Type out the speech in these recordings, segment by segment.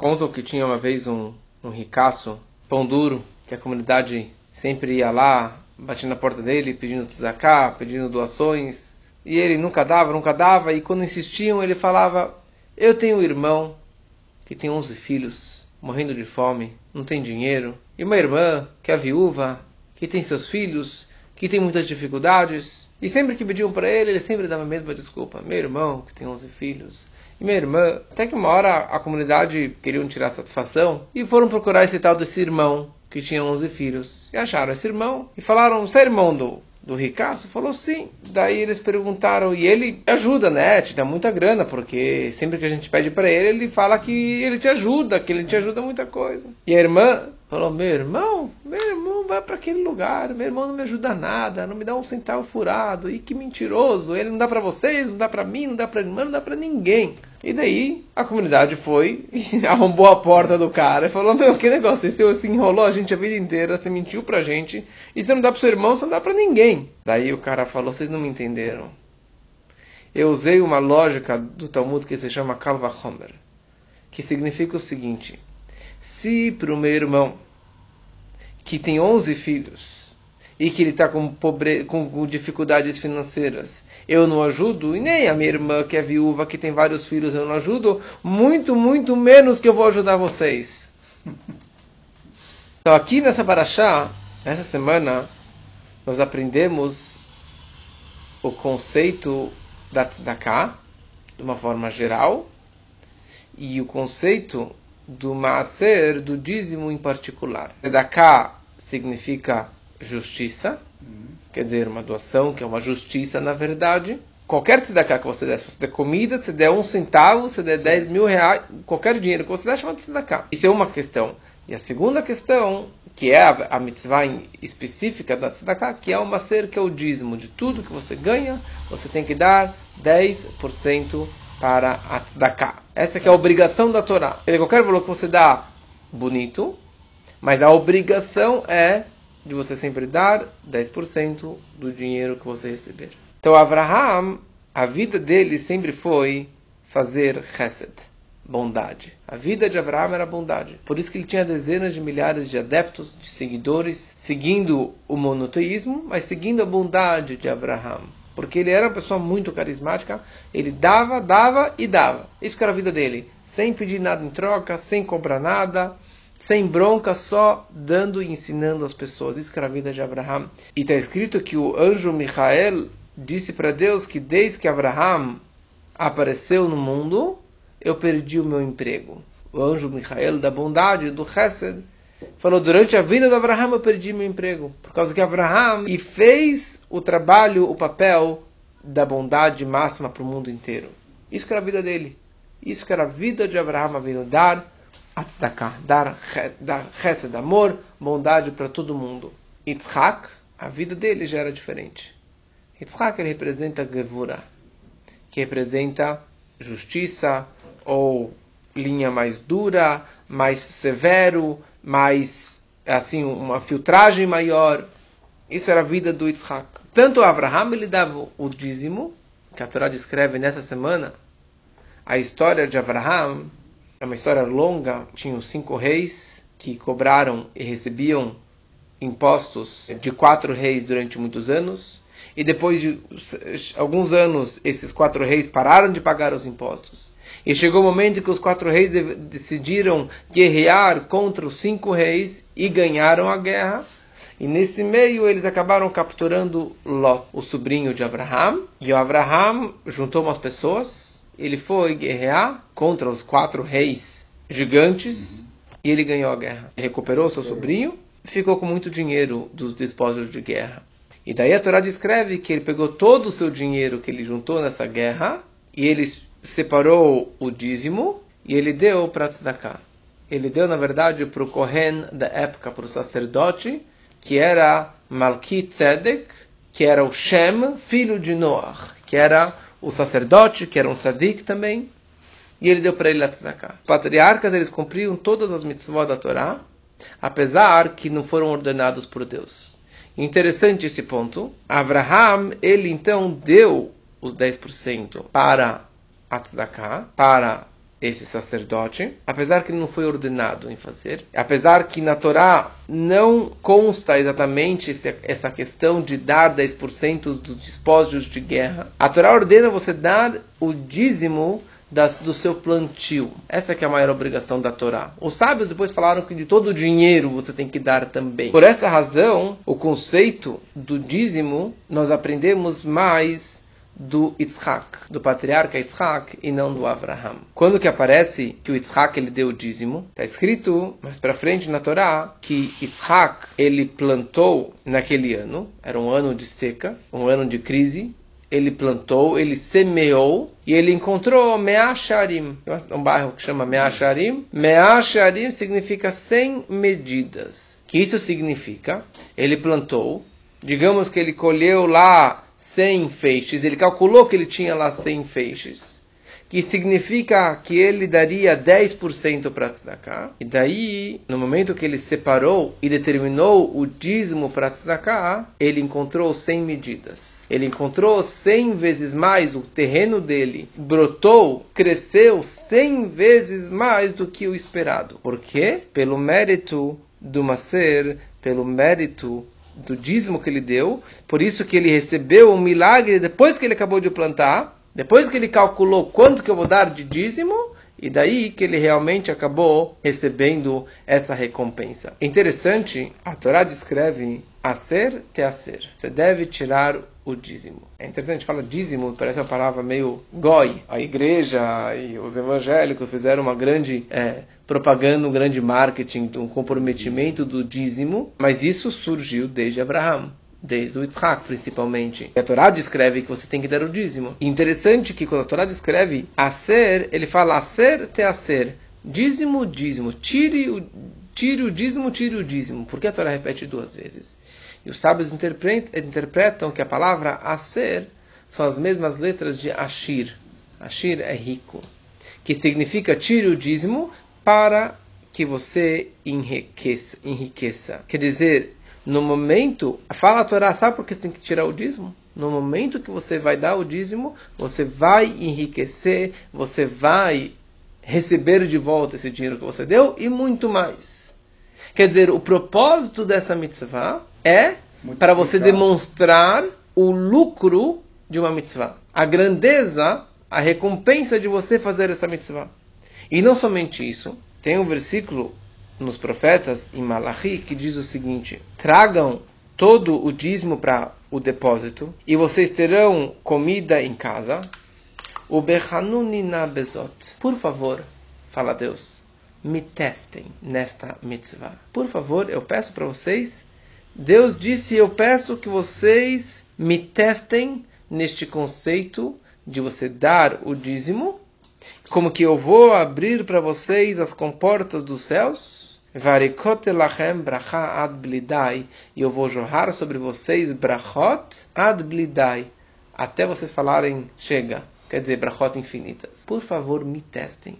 Contam que tinha uma vez um, um ricaço, pão duro, que a comunidade sempre ia lá, batia na porta dele, pedindo tzaká, pedindo doações, e ele nunca dava, nunca dava, e quando insistiam, ele falava: Eu tenho um irmão que tem 11 filhos, morrendo de fome, não tem dinheiro, e uma irmã que é viúva, que tem seus filhos, que tem muitas dificuldades, e sempre que pediam para ele, ele sempre dava a mesma desculpa: Meu irmão que tem 11 filhos, e minha irmã, até que uma hora a comunidade queriam tirar satisfação e foram procurar esse tal desse irmão que tinha 11 filhos. E acharam esse irmão e falaram: Você é irmão do, do ricaço? Falou sim. Daí eles perguntaram, e ele ajuda, né? Te dá muita grana, porque sempre que a gente pede para ele, ele fala que ele te ajuda, que ele te ajuda muita coisa. E a irmã falou: Meu irmão, meu irmão vai para aquele lugar, meu irmão não me ajuda nada, não me dá um centavo furado, e que mentiroso, ele não dá para vocês, não dá para mim, não dá para irmã, não dá para ninguém. E daí a comunidade foi arrombou a porta do cara e falou: Meu, que negócio, você se enrolou a gente a vida inteira, você mentiu pra gente, e você não dá pro seu irmão, você não dá pra ninguém. Daí o cara falou: Vocês não me entenderam. Eu usei uma lógica do Talmud que se chama Kalva Homer, que significa o seguinte: se para o meu irmão, que tem 11 filhos, e que ele está com, com dificuldades financeiras, eu não ajudo, e nem a minha irmã, que é viúva, que tem vários filhos, eu não ajudo, muito, muito menos que eu vou ajudar vocês. Então, aqui nessa Barachá, essa semana, nós aprendemos o conceito da tzedakah, de uma forma geral, e o conceito do maaser, do dízimo em particular. Tzedakah significa justiça, quer dizer, uma doação, que é uma justiça na verdade. Qualquer tzedakah que você der, se você der comida, se der um centavo, se der 10 mil reais, qualquer dinheiro que você der, chama de tzedakah. Isso é uma questão. E a segunda questão, que é a, a mitzvah específica da tzedakah, que é o maser, que é o dízimo. De tudo que você ganha, você tem que dar 10% para a tzedakah. Essa que é a obrigação da Torá. Qualquer valor que você dá, bonito, mas a obrigação é de você sempre dar 10% do dinheiro que você receber. Então, Abraham, a vida dele sempre foi fazer chesed, bondade. A vida de Abraham era bondade. Por isso que ele tinha dezenas de milhares de adeptos, de seguidores, seguindo o monoteísmo, mas seguindo a bondade de Abraham. Porque ele era uma pessoa muito carismática, ele dava, dava e dava. Isso era a vida dele. Sem pedir nada em troca, sem cobrar nada sem bronca, só dando e ensinando as pessoas. Isso era a vida de Abraham. E está escrito que o anjo Michael disse para Deus que desde que Abraham apareceu no mundo, eu perdi o meu emprego. O anjo Michael da bondade, do Chesed, falou: durante a vida de Abraham eu perdi meu emprego. Por causa que Abraham e fez o trabalho, o papel da bondade máxima para o mundo inteiro. Isso que era a vida dele. Isso que era a vida de Abraham, vindo dar Atzdaka, dar, dar chesed, amor, bondade para todo mundo. Yitzhak, a vida dele já era diferente. Yitzhak ele representa Gevura, que representa justiça ou linha mais dura, mais severo, mais assim uma filtragem maior. Isso era a vida do Yitzhak. Tanto Abraham ele dava o dízimo, que a Torá descreve nessa semana, a história de Abraham é uma história longa. Tinham cinco reis que cobraram e recebiam impostos de quatro reis durante muitos anos. E depois de alguns anos, esses quatro reis pararam de pagar os impostos. E chegou o momento que os quatro reis decidiram guerrear contra os cinco reis e ganharam a guerra. E nesse meio eles acabaram capturando Lot, o sobrinho de Abraham. E o Abraham juntou umas pessoas ele foi guerrear contra os quatro reis gigantes e ele ganhou a guerra. Recuperou seu sobrinho e ficou com muito dinheiro dos despojos de guerra. E daí a Torá descreve que ele pegou todo o seu dinheiro que ele juntou nessa guerra e ele separou o dízimo e ele deu para Tzedakah. Ele deu, na verdade, para o Kohen da época, para o sacerdote, que era Malki Tzedek, que era o Shem, filho de Noach, que era o sacerdote, que era um tzadik também, e ele deu para ele a tzedakah. Os patriarcas, eles cumpriam todas as mitzvot da Torá, apesar que não foram ordenados por Deus. Interessante esse ponto. Abraham, ele então deu os 10% para a tzedakah, para esse sacerdote, apesar que ele não foi ordenado em fazer, apesar que na Torá não consta exatamente essa questão de dar 10% dos despojos de guerra, a Torá ordena você dar o dízimo das, do seu plantio. Essa que é a maior obrigação da Torá. Os sábios depois falaram que de todo o dinheiro você tem que dar também. Por essa razão, o conceito do dízimo nós aprendemos mais do Yitzhak, do patriarca Yitzhak e não do Abraham. Quando que aparece que o Yitzhak ele deu o dízimo? Está escrito mais para frente na Torá que Yitzhak ele plantou naquele ano, era um ano de seca, um ano de crise, ele plantou, ele semeou e ele encontrou Meacharim, um bairro que chama Meacharim. Meacharim significa 100 medidas. Que isso significa? Ele plantou, digamos que ele colheu lá 100 feixes, ele calculou que ele tinha lá 100 feixes que significa que ele daria 10% para tzedakah. E daí, no momento que ele separou e determinou o dízimo para tzedakah, ele encontrou 100 medidas. Ele encontrou 100 vezes mais o terreno dele, brotou, cresceu 100 vezes mais do que o esperado. Por quê? Pelo mérito do Maser, pelo mérito do dízimo que ele deu, por isso que ele recebeu um milagre depois que ele acabou de plantar, depois que ele calculou quanto que eu vou dar de dízimo, e daí que ele realmente acabou recebendo essa recompensa. Interessante, a Torá descreve a ser te a ser. Você deve tirar o dízimo. É interessante, fala dízimo, parece uma palavra meio goi. A igreja e os evangélicos fizeram uma grande é, propaganda, um grande marketing, um comprometimento do dízimo, mas isso surgiu desde Abraão desde o Yitzhak principalmente. A Torá descreve que você tem que dar o dízimo. Interessante que quando a Torá descreve a ser, ele fala a ser te a ser. Dízimo, dízimo. Tire o, tire o dízimo, tire o dízimo. Por que a Torá repete duas vezes? E os sábios interpretam que a palavra a ser são as mesmas letras de Ashir. Ashir é rico. Que significa tire o dízimo para que você enriqueça. enriqueça. Quer dizer, no momento, fala a Torá, sabe por que você tem que tirar o dízimo? No momento que você vai dar o dízimo, você vai enriquecer, você vai receber de volta esse dinheiro que você deu e muito mais. Quer dizer, o propósito dessa mitzvah é muito para você demonstrar o lucro de uma mitzvah, a grandeza, a recompensa de você fazer essa mitzvah. E não somente isso, tem um versículo nos profetas, em Malachi, que diz o seguinte: tragam todo o dízimo para o depósito e vocês terão comida em casa. O Bechanunina Bezot. Por favor, fala Deus, me testem nesta mitzvah. Por favor, eu peço para vocês. Deus disse: Eu peço que vocês me testem neste conceito de você dar o dízimo, como que eu vou abrir para vocês as comportas dos céus Varikote lachem bracha ad blidai. E eu vou jorrar sobre vocês brachot ad blidai. Até vocês falarem, chega. Quer dizer, brachot infinitas. Por favor, me testem.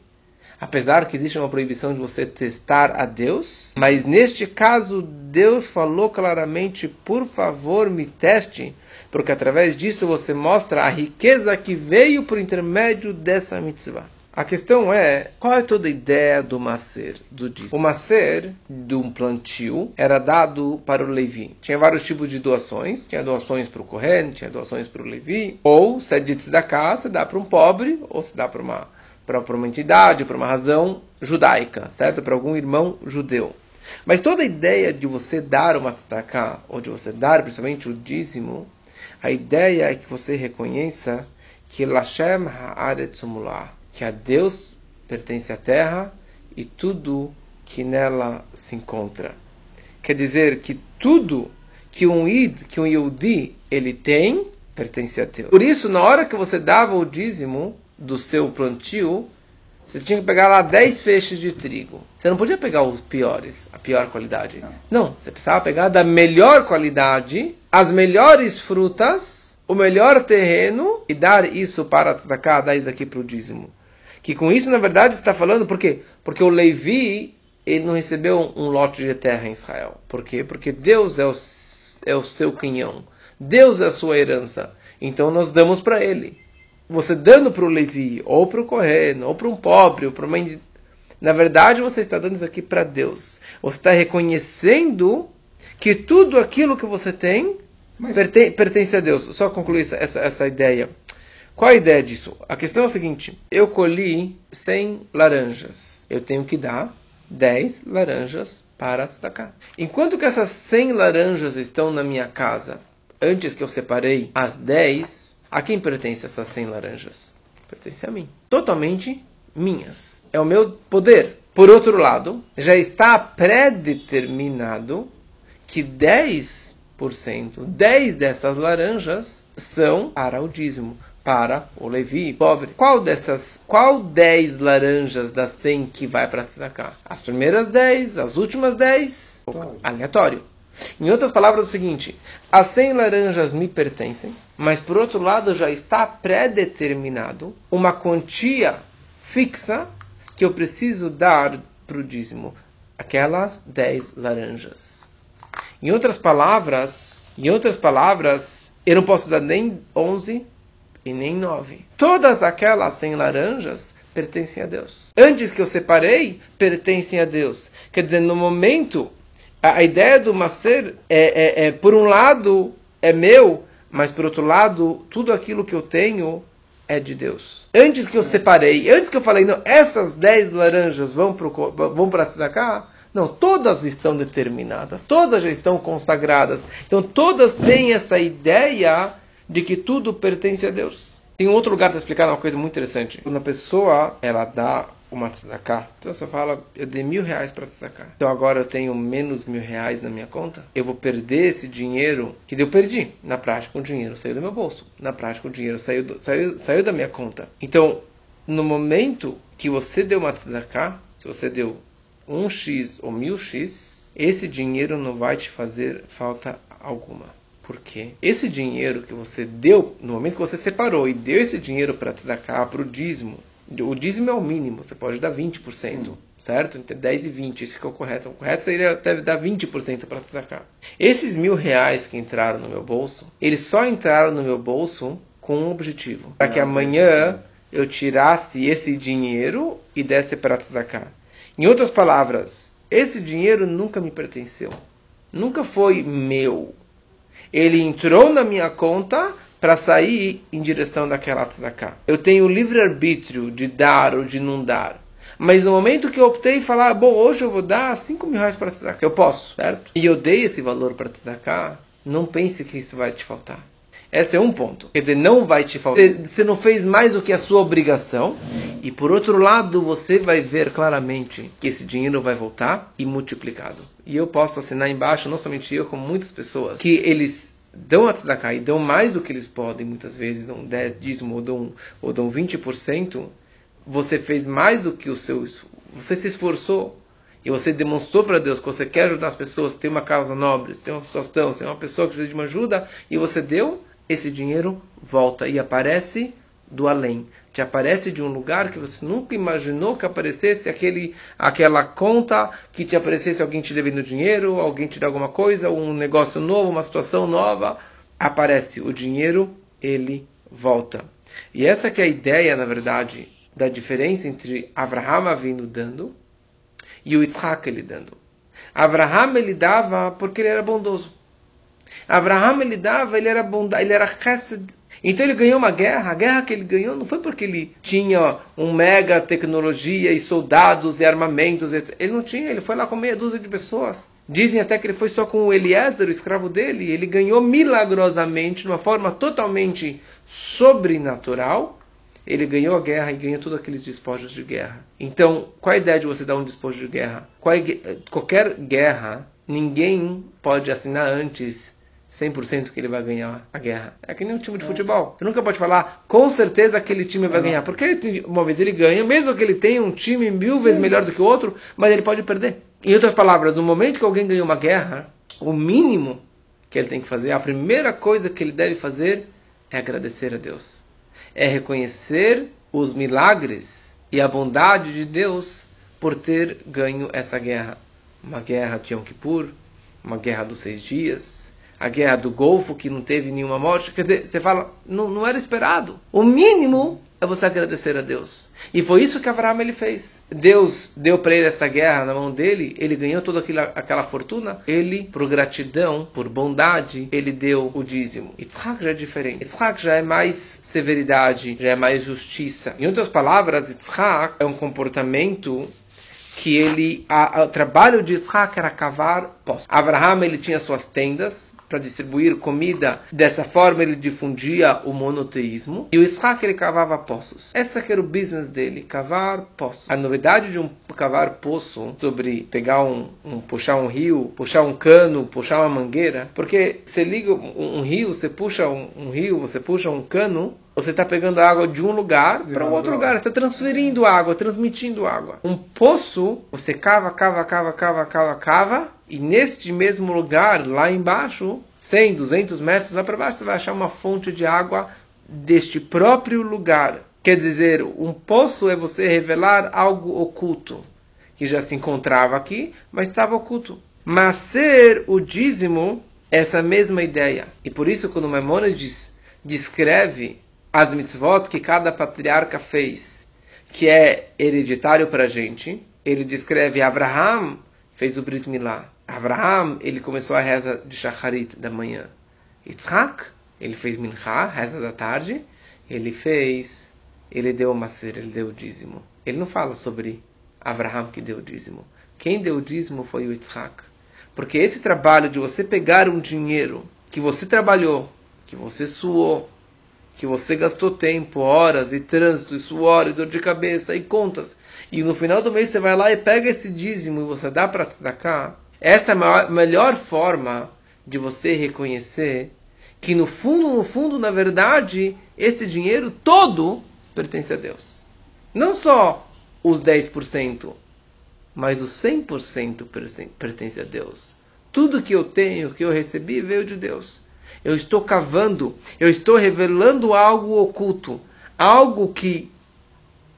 Apesar que existe uma proibição de você testar a Deus, mas neste caso Deus falou claramente: por favor, me teste, porque através disso você mostra a riqueza que veio por intermédio dessa mitzvah. A questão é, qual é toda a ideia do macer, do dízimo? O macer de um plantio era dado para o Levi. Tinha vários tipos de doações. Tinha doações para o Kohen, tinha doações para o Levi. Ou, se é de da casa, dá para um pobre, ou se dá para uma, para uma entidade, para uma razão judaica, certo? Para algum irmão judeu. Mas toda a ideia de você dar uma tzedakah, ou de você dar principalmente o dízimo, a ideia é que você reconheça que Lashem ha'aretz que a Deus pertence a terra e tudo que nela se encontra. Quer dizer que tudo que um id, que um yudi, ele tem, pertence a Deus. Por isso, na hora que você dava o dízimo do seu plantio, você tinha que pegar lá 10 feixes de trigo. Você não podia pegar os piores, a pior qualidade. Não, não você precisava pegar da melhor qualidade, as melhores frutas, o melhor terreno e dar isso para destacar, dar isso aqui para o dízimo que com isso, na verdade, está falando, por quê? Porque o Levi, ele não recebeu um lote de terra em Israel. Por quê? Porque Deus é o, é o seu quinhão. Deus é a sua herança. Então nós damos para ele. você dando para o Levi, ou para o Correno, ou para um pobre, ou para uma. Na verdade, você está dando isso aqui para Deus. Você está reconhecendo que tudo aquilo que você tem Mas... pertence, a Deus. Só concluir essa, essa, essa ideia. Qual a ideia disso? A questão é a seguinte: eu colhi 100 laranjas. Eu tenho que dar 10 laranjas para destacar. Enquanto que essas 100 laranjas estão na minha casa, antes que eu separei as 10, a quem pertence essas 100 laranjas? Pertence a mim. Totalmente minhas. É o meu poder. Por outro lado, já está pré-determinado que 10%, 10 dessas laranjas são para o dízimo, para o Levi pobre. Qual dessas, qual 10 laranjas das 100 que vai para destacar? As primeiras 10, as últimas 10? Aleatório. Em outras palavras, é o seguinte: as 100 laranjas me pertencem, mas por outro lado já está pré-determinado uma quantia fixa que eu preciso dar para o dízimo. Aquelas 10 laranjas. Em outras palavras, em outras palavras, eu não posso dar nem 11 e nem 9. Todas aquelas 100 laranjas pertencem a Deus. Antes que eu separei, pertencem a Deus. Quer dizer, no momento, a, a ideia do macer é, é, é, por um lado, é meu, mas por outro lado, tudo aquilo que eu tenho é de Deus. Antes que eu separei, antes que eu falei, não, essas 10 laranjas vão para vão cá, não, todas estão determinadas, todas já estão consagradas. Então todas têm essa ideia de que tudo pertence a Deus. Tem um outro lugar para explicar uma coisa muito interessante. Quando a pessoa ela dá uma tzedakah. Então você fala, eu dei mil reais para tzedakah. Então agora eu tenho menos mil reais na minha conta. Eu vou perder esse dinheiro que eu perdi. Na prática, o dinheiro saiu do meu bolso. Na prática, o dinheiro saiu, do, saiu, saiu da minha conta. Então, no momento que você deu uma tzedakah, se você deu um X ou mil X, esse dinheiro não vai te fazer falta alguma. Porque esse dinheiro que você deu, no momento que você separou e deu esse dinheiro para tzedakah, para o dízimo, o dízimo é o mínimo, você pode dar 20%, hum. certo? Entre 10 e 20, isso que é o correto. O correto seria até dar 20% para tzedakah. Esses mil reais que entraram no meu bolso, eles só entraram no meu bolso com um objetivo. Para que amanhã eu tirasse esse dinheiro e desse para tzedakah. Em outras palavras, esse dinheiro nunca me pertenceu. Nunca foi meu. Ele entrou na minha conta para sair em direção daquela tzedakah. Eu tenho livre-arbítrio de dar ou de não dar. Mas no momento que eu optei falar, bom, hoje eu vou dar 5 mil reais para tzedakah, eu posso, certo? E eu dei esse valor para tzedakah, não pense que isso vai te faltar. Esse é um ponto. Quer dizer, não vai te faltar. Você não fez mais do que a sua obrigação. E por outro lado, você vai ver claramente que esse dinheiro vai voltar e multiplicado. E eu posso assinar embaixo, não somente eu, como muitas pessoas, que eles dão a tzedakah e dão mais do que eles podem, muitas vezes dão 10 dízimo ou dão, ou dão 20%, você fez mais do que o seu você se esforçou e você demonstrou para Deus que você quer ajudar as pessoas, tem uma causa nobre, tem uma situação, tem uma pessoa que precisa de uma ajuda e você deu, esse dinheiro volta e aparece do além. Te aparece de um lugar que você nunca imaginou que aparecesse aquele, aquela conta, que te aparecesse alguém te devendo dinheiro, alguém te dá alguma coisa, um negócio novo, uma situação nova. Aparece o dinheiro, ele volta. E essa que é a ideia, na verdade, da diferença entre Abraham vindo dando e o Isaac ele dando. Abraham ele dava porque ele era bondoso. Abraham ele dava, ele era bondade, ele era chesed, então ele ganhou uma guerra. A guerra que ele ganhou não foi porque ele tinha um mega tecnologia e soldados e armamentos. Etc. Ele não tinha, ele foi lá com meia dúzia de pessoas. Dizem até que ele foi só com o Eliezer, o escravo dele. Ele ganhou milagrosamente, de uma forma totalmente sobrenatural. Ele ganhou a guerra e ganhou todos aqueles despojos de guerra. Então, qual a ideia de você dar um despojo de guerra? É, qualquer guerra, ninguém pode assinar antes 100% que ele vai ganhar a guerra. É que nem um time de futebol. Você nunca pode falar, com certeza aquele time vai ganhar. Porque uma vez ele ganha, mesmo que ele tenha um time mil Sim. vezes melhor do que o outro, mas ele pode perder. Em outras palavras, no momento que alguém ganha uma guerra, o mínimo que ele tem que fazer, a primeira coisa que ele deve fazer é agradecer a Deus. É reconhecer os milagres e a bondade de Deus por ter ganho essa guerra. Uma guerra de Yom Kippur, uma guerra dos seis dias, a guerra do Golfo, que não teve nenhuma morte. Quer dizer, você fala, não, não era esperado. O mínimo é você agradecer a Deus. E foi isso que Abraão ele fez. Deus deu para ele essa guerra na mão dele, ele ganhou toda aquela, aquela fortuna. Ele, por gratidão, por bondade, ele deu o dízimo. Yitzhak já é diferente. Yitzhak já é mais severidade, já é mais justiça. Em outras palavras, Yitzhak é um comportamento que ele, a, a, o trabalho de Isaac era cavar poços. Abraham ele tinha suas tendas para distribuir comida. Dessa forma ele difundia o monoteísmo. E o Isaac ele cavava poços. Essa que era o business dele, cavar poços. A novidade de um cavar poço sobre pegar um, um puxar um rio, puxar um cano, puxar uma mangueira, porque você liga um, um rio, você puxa um, um rio, você puxa um cano, você está pegando água de um lugar para um outro lugar. Está transferindo água, transmitindo água. Um poço, você cava, cava, cava, cava, cava, cava. E neste mesmo lugar, lá embaixo, 100, 200 metros lá para baixo, você vai achar uma fonte de água deste próprio lugar. Quer dizer, um poço é você revelar algo oculto, que já se encontrava aqui, mas estava oculto. Mas ser o dízimo, essa mesma ideia. E por isso, quando Maimonides descreve as mitzvot que cada patriarca fez, que é hereditário para a gente. Ele descreve Abraham fez o Brit Milá. Abraham, ele começou a reza de Shacharit da manhã. Yitzhak, ele fez Mincha, reza da tarde. Ele fez, ele deu o Maser, ele deu o dízimo. Ele não fala sobre Abraham que deu o dízimo. Quem deu o dízimo foi o Yitzhak. Porque esse trabalho de você pegar um dinheiro que você trabalhou, que você suou, que você gastou tempo, horas e trânsito, e suor, e dor de cabeça, e contas, e no final do mês você vai lá e pega esse dízimo e você dá para cá, essa é a melhor forma de você reconhecer que no fundo, no fundo, na verdade, esse dinheiro todo pertence a Deus. Não só os 10%, mas os 100% pertence a Deus. Tudo que eu tenho, que eu recebi, veio de Deus. Eu estou cavando, eu estou revelando algo oculto, algo que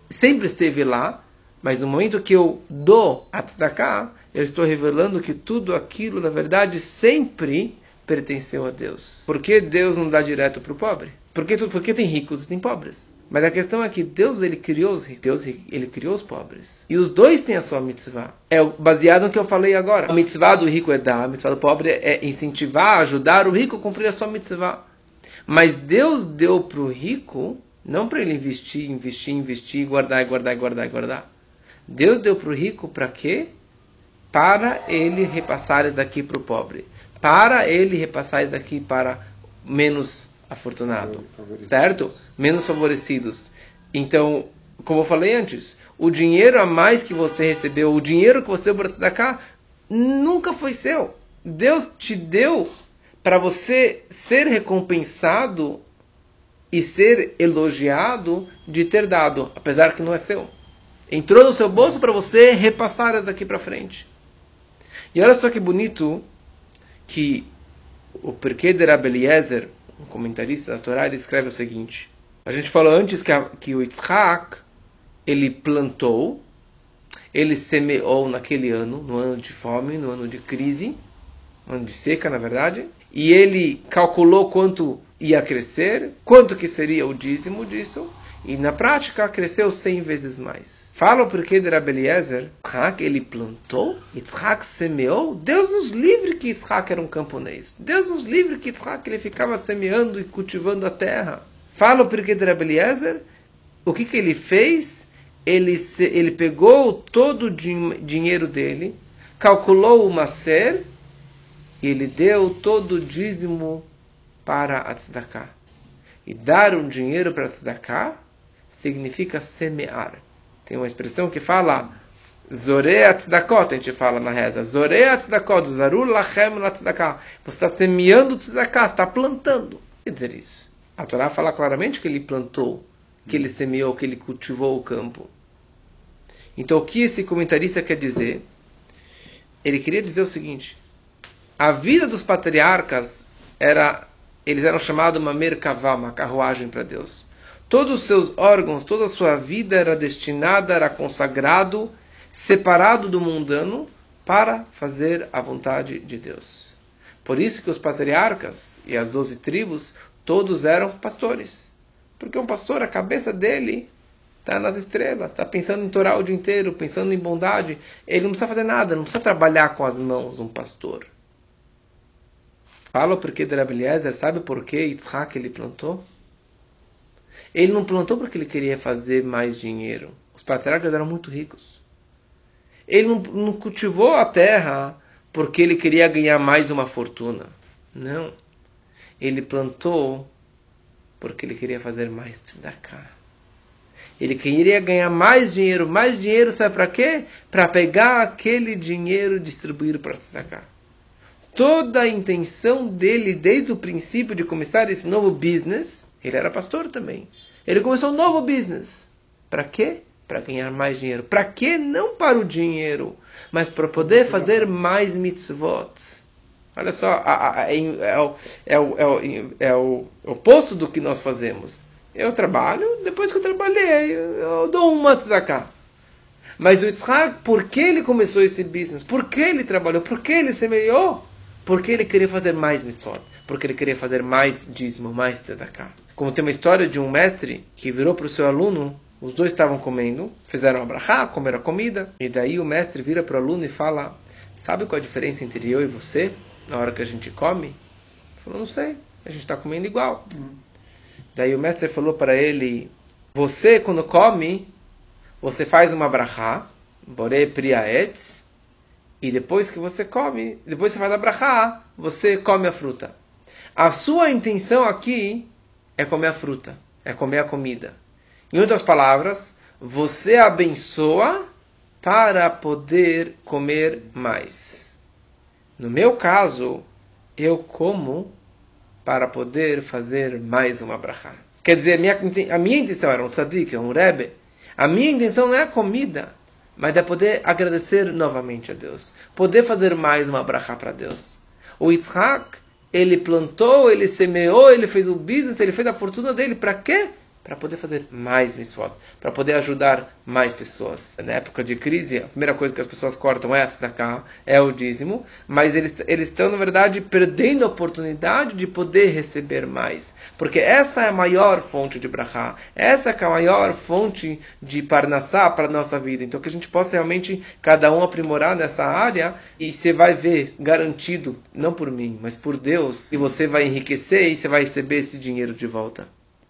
sempre esteve lá, mas no momento que eu dou a tzedakah, eu estou revelando que tudo aquilo, na verdade, sempre pertenceu a Deus. Por que Deus não dá direto para o pobre? Porque, porque tem ricos e tem pobres. Mas a questão é que Deus ele criou os Deus ele criou os pobres. E os dois têm a sua mitzvah. É baseado no que eu falei agora. A mitzvah do rico é dar, a mitzvah do pobre é incentivar, ajudar o rico a cumprir a sua mitzvah. Mas Deus deu para o rico, não para ele investir, investir, investir, guardar, guardar, guardar, guardar. Deus deu para o rico para quê? Para ele repassar isso daqui para o pobre. Para ele repassar isso daqui para menos afortunado, certo? Menos favorecidos. Então, como eu falei antes, o dinheiro a mais que você recebeu, o dinheiro que você deu para cá, nunca foi seu. Deus te deu para você ser recompensado e ser elogiado de ter dado, apesar que não é seu. Entrou no seu bolso para você repassar daqui para frente. E olha só que bonito que o porquê de Rabeliezer um comentarista da Torá, ele escreve o seguinte: A gente falou antes que, a, que o Yitzhak ele plantou, ele semeou naquele ano, no ano de fome, no ano de crise, no ano de seca, na verdade, e ele calculou quanto ia crescer, quanto que seria o dízimo disso, e na prática cresceu 100 vezes mais. Fala o porquê de Rabeliezer. Yitzhak ele plantou, Yitzhak semeou. Deus nos livre que Yitzhak era um camponês. Deus nos livre que Yitzhak ele ficava semeando e cultivando a terra. Fala o porquê de Rabeliezer. O que, que ele fez? Ele, se, ele pegou todo o din dinheiro dele, calculou o macer e ele deu todo o dízimo para a tzedakah. E dar um dinheiro para tzedakah significa semear. Tem uma expressão que fala Zorea tzedakot, a gente fala na reza. Zorea tzedakot, zarul lachem tzedakah. Você está semeando tzedakah, está plantando. Quer dizer isso. A Torá fala claramente que ele plantou, que ele semeou, que ele cultivou o campo. Então o que esse comentarista quer dizer? Ele queria dizer o seguinte: a vida dos patriarcas era, eles eram chamados uma merkavá, uma carruagem para Deus. Todos os seus órgãos, toda a sua vida era destinada, era consagrado, separado do mundano, para fazer a vontade de Deus. Por isso que os patriarcas e as doze tribos, todos eram pastores. Porque um pastor, a cabeça dele está nas estrelas, está pensando em Torá o dia inteiro, pensando em bondade. Ele não precisa fazer nada, não precisa trabalhar com as mãos um pastor. Fala porque de Rabeliezer, sabe por que Yitzhak ele plantou? Ele não plantou porque ele queria fazer mais dinheiro. Os patriarcas eram muito ricos. Ele não, não cultivou a terra porque ele queria ganhar mais uma fortuna. Não. Ele plantou porque ele queria fazer mais tzedakah. Ele queria ganhar mais dinheiro. Mais dinheiro sabe para quê? Para pegar aquele dinheiro e distribuir para tzedakah. Toda a intenção dele, desde o princípio de começar esse novo business, ele era pastor também. Ele começou um novo business. Para quê? Para ganhar mais dinheiro. Para quê? Não para o dinheiro, mas para poder fazer mais mitzvot. Olha só, é, é, o, é, o, é o oposto do que nós fazemos. Eu trabalho, depois que eu trabalhei, eu dou uma tzedakah. Mas o Yitzhak, por que ele começou esse business? Por que ele trabalhou? Por que ele semeou? Porque ele queria fazer mais mitzvot. Porque ele queria fazer mais dízimo, mais tzedakah. Como tem uma história de um mestre que virou para o seu aluno, os dois estavam comendo, fizeram a brachá, comeram a comida, e daí o mestre vira para o aluno e fala, sabe qual a diferença entre eu e você na hora que a gente come? Ele falou, não sei, a gente está comendo igual. Hum. Daí o mestre falou para ele, você quando come, você faz uma brachá, bore priaetz, e depois que você come, depois você faz a brachá, você come a fruta. A sua intenção aqui é comer a fruta, é comer a comida. Em outras palavras, você abençoa para poder comer mais. No meu caso, eu como para poder fazer mais uma brachá. Quer dizer, a minha, a minha intenção era um tzadik, um rebe. A minha intenção não é a comida mas é poder agradecer novamente a Deus, poder fazer mais uma brachá para Deus. O Yitzhak, ele plantou, ele semeou, ele fez o business, ele fez a fortuna dele, para quê? Para poder fazer mais mitzvot, para poder ajudar mais pessoas. Na época de crise, a primeira coisa que as pessoas cortam é a é o dízimo, mas eles, eles estão, na verdade, perdendo a oportunidade de poder receber mais. Porque essa é a maior fonte de brachá. Essa é a maior fonte de parnassá para a nossa vida. Então que a gente possa realmente, cada um aprimorar nessa área e você vai ver garantido, não por mim, mas por Deus, e você vai enriquecer e você vai receber esse dinheiro de volta.